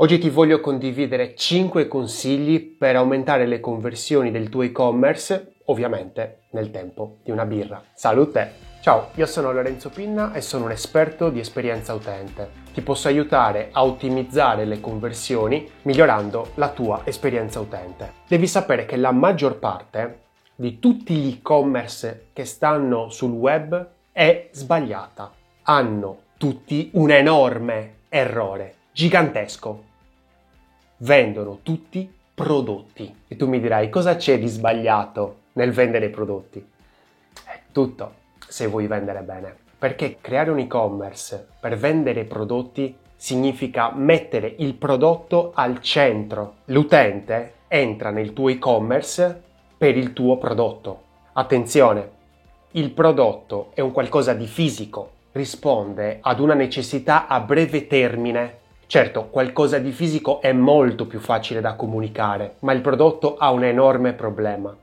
Oggi ti voglio condividere 5 consigli per aumentare le conversioni del tuo e-commerce, ovviamente nel tempo di una birra. Salute! Ciao, io sono Lorenzo Pinna e sono un esperto di esperienza utente. Ti posso aiutare a ottimizzare le conversioni migliorando la tua esperienza utente. Devi sapere che la maggior parte di tutti gli e-commerce che stanno sul web è sbagliata. Hanno tutti un enorme errore, gigantesco vendono tutti prodotti. E tu mi dirai cosa c'è di sbagliato nel vendere prodotti? È tutto se vuoi vendere bene. Perché creare un e-commerce per vendere prodotti significa mettere il prodotto al centro. L'utente entra nel tuo e-commerce per il tuo prodotto. Attenzione, il prodotto è un qualcosa di fisico, risponde ad una necessità a breve termine Certo, qualcosa di fisico è molto più facile da comunicare, ma il prodotto ha un enorme problema.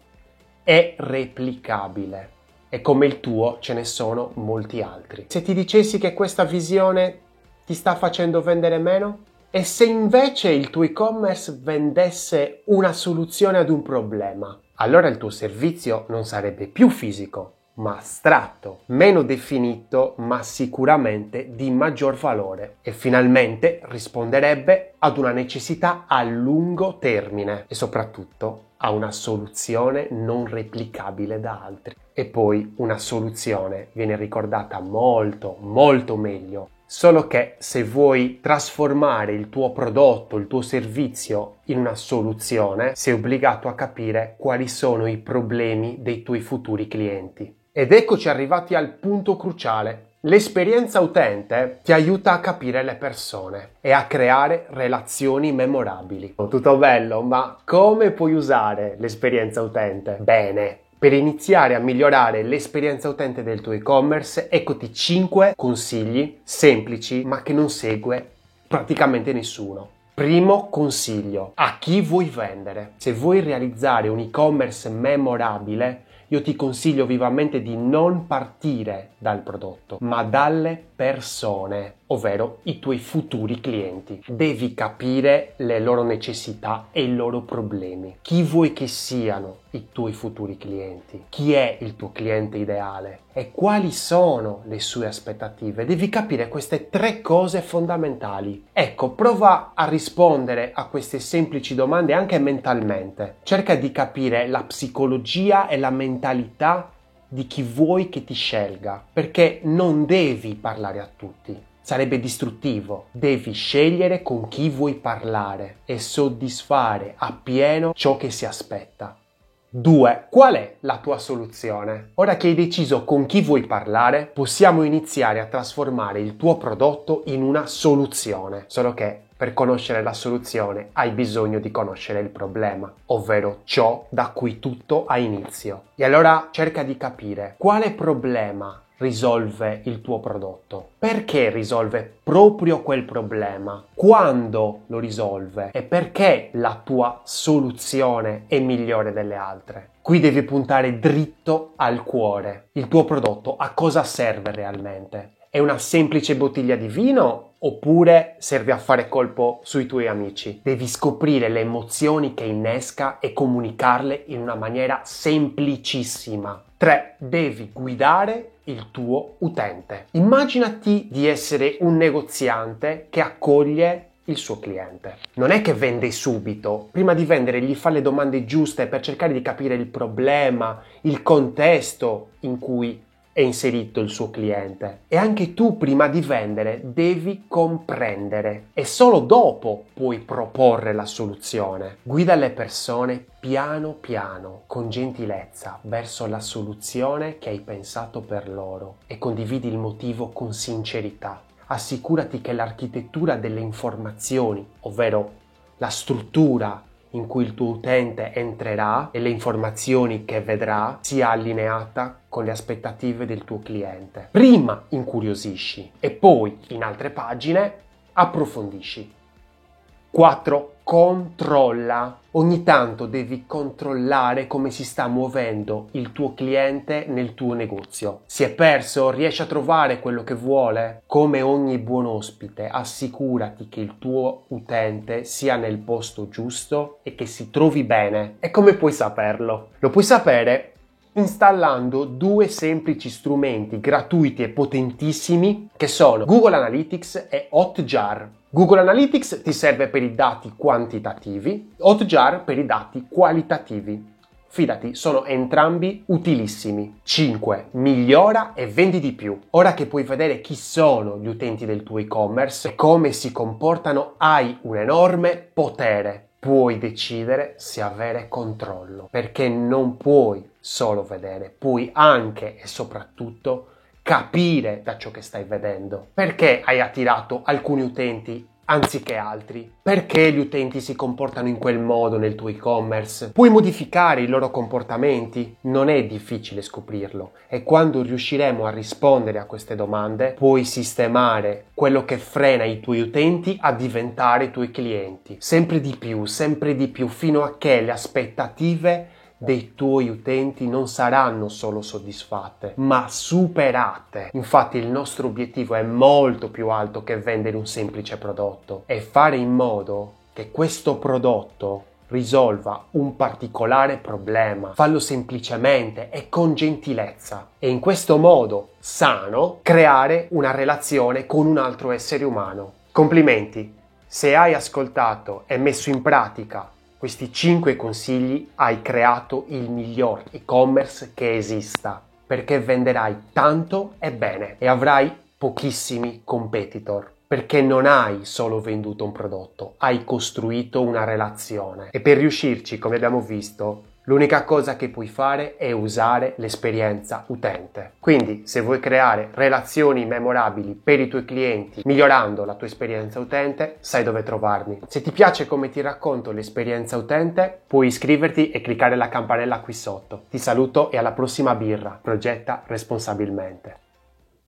È replicabile e come il tuo ce ne sono molti altri. Se ti dicessi che questa visione ti sta facendo vendere meno? E se invece il tuo e-commerce vendesse una soluzione ad un problema? Allora il tuo servizio non sarebbe più fisico, ma astratto, meno definito, ma sicuramente di maggior valore e finalmente risponderebbe ad una necessità a lungo termine e soprattutto a una soluzione non replicabile da altri. E poi una soluzione viene ricordata molto, molto meglio Solo che se vuoi trasformare il tuo prodotto, il tuo servizio in una soluzione, sei obbligato a capire quali sono i problemi dei tuoi futuri clienti. Ed eccoci arrivati al punto cruciale. L'esperienza utente ti aiuta a capire le persone e a creare relazioni memorabili. Tutto bello, ma come puoi usare l'esperienza utente? Bene, per iniziare a migliorare l'esperienza utente del tuo e-commerce, eccoti 5 consigli semplici ma che non segue praticamente nessuno. Primo consiglio, a chi vuoi vendere? Se vuoi realizzare un e-commerce memorabile, io ti consiglio vivamente di non partire dal prodotto, ma dalle persone, ovvero i tuoi futuri clienti. Devi capire le loro necessità e i loro problemi. Chi vuoi che siano i tuoi futuri clienti? Chi è il tuo cliente ideale? E quali sono le sue aspettative? Devi capire queste tre cose fondamentali. Ecco, prova a rispondere a queste semplici domande anche mentalmente. Cerca di capire la psicologia e la mentalità di chi vuoi che ti scelga, perché non devi parlare a tutti. Sarebbe distruttivo. Devi scegliere con chi vuoi parlare e soddisfare appieno ciò che si aspetta. 2. Qual è la tua soluzione? Ora che hai deciso con chi vuoi parlare, possiamo iniziare a trasformare il tuo prodotto in una soluzione. Solo che per conoscere la soluzione hai bisogno di conoscere il problema, ovvero ciò da cui tutto ha inizio. E allora cerca di capire quale problema risolve il tuo prodotto? Perché risolve proprio quel problema? Quando lo risolve? E perché la tua soluzione è migliore delle altre? Qui devi puntare dritto al cuore. Il tuo prodotto a cosa serve realmente? È una semplice bottiglia di vino oppure serve a fare colpo sui tuoi amici? Devi scoprire le emozioni che innesca e comunicarle in una maniera semplicissima. 3. Devi guidare il tuo utente. Immaginati di essere un negoziante che accoglie il suo cliente. Non è che vende subito, prima di vendere gli fa le domande giuste per cercare di capire il problema, il contesto in cui è inserito il suo cliente. E anche tu prima di vendere devi comprendere e solo dopo puoi proporre la soluzione. Guida le persone piano piano, con gentilezza, verso la soluzione che hai pensato per loro e condividi il motivo con sincerità. Assicurati che l'architettura delle informazioni, ovvero la struttura in cui il tuo utente entrerà e le informazioni che vedrà sia allineata con le aspettative del tuo cliente. Prima incuriosisci e poi in altre pagine approfondisci. 4. Controlla. Ogni tanto devi controllare come si sta muovendo il tuo cliente nel tuo negozio. Si è perso? Riesci a trovare quello che vuole? Come ogni buon ospite, assicurati che il tuo utente sia nel posto giusto e che si trovi bene. E come puoi saperlo? Lo puoi sapere installando due semplici strumenti gratuiti e potentissimi che sono Google Analytics e Hotjar. Google Analytics ti serve per i dati quantitativi, Hotjar per i dati qualitativi. Fidati, sono entrambi utilissimi. 5. Migliora e vendi di più. Ora che puoi vedere chi sono gli utenti del tuo e-commerce e come si comportano, hai un enorme potere puoi decidere se avere controllo, perché non puoi solo vedere, puoi anche e soprattutto capire da ciò che stai vedendo. Perché hai attirato alcuni utenti anziché altri. Perché gli utenti si comportano in quel modo nel tuo e-commerce? Puoi modificare i loro comportamenti? Non è difficile scoprirlo e quando riusciremo a rispondere a queste domande puoi sistemare quello che frena i tuoi utenti a diventare i tuoi clienti. Sempre di più, sempre di più, fino a che le aspettative dei tuoi utenti non saranno solo soddisfatte, ma superate. Infatti il nostro obiettivo è molto più alto che vendere un semplice prodotto, è fare in modo che questo prodotto risolva un particolare problema, fallo semplicemente e con gentilezza e in questo modo sano creare una relazione con un altro essere umano. Complimenti! Se hai ascoltato e messo in pratica questi 5 consigli hai creato il miglior e-commerce che esista perché venderai tanto e bene e avrai pochissimi competitor perché non hai solo venduto un prodotto, hai costruito una relazione. E per riuscirci, come abbiamo visto, L'unica cosa che puoi fare è usare l'esperienza utente. Quindi, se vuoi creare relazioni memorabili per i tuoi clienti migliorando la tua esperienza utente, sai dove trovarmi. Se ti piace come ti racconto l'esperienza utente, puoi iscriverti e cliccare la campanella qui sotto. Ti saluto e alla prossima birra. Progetta responsabilmente.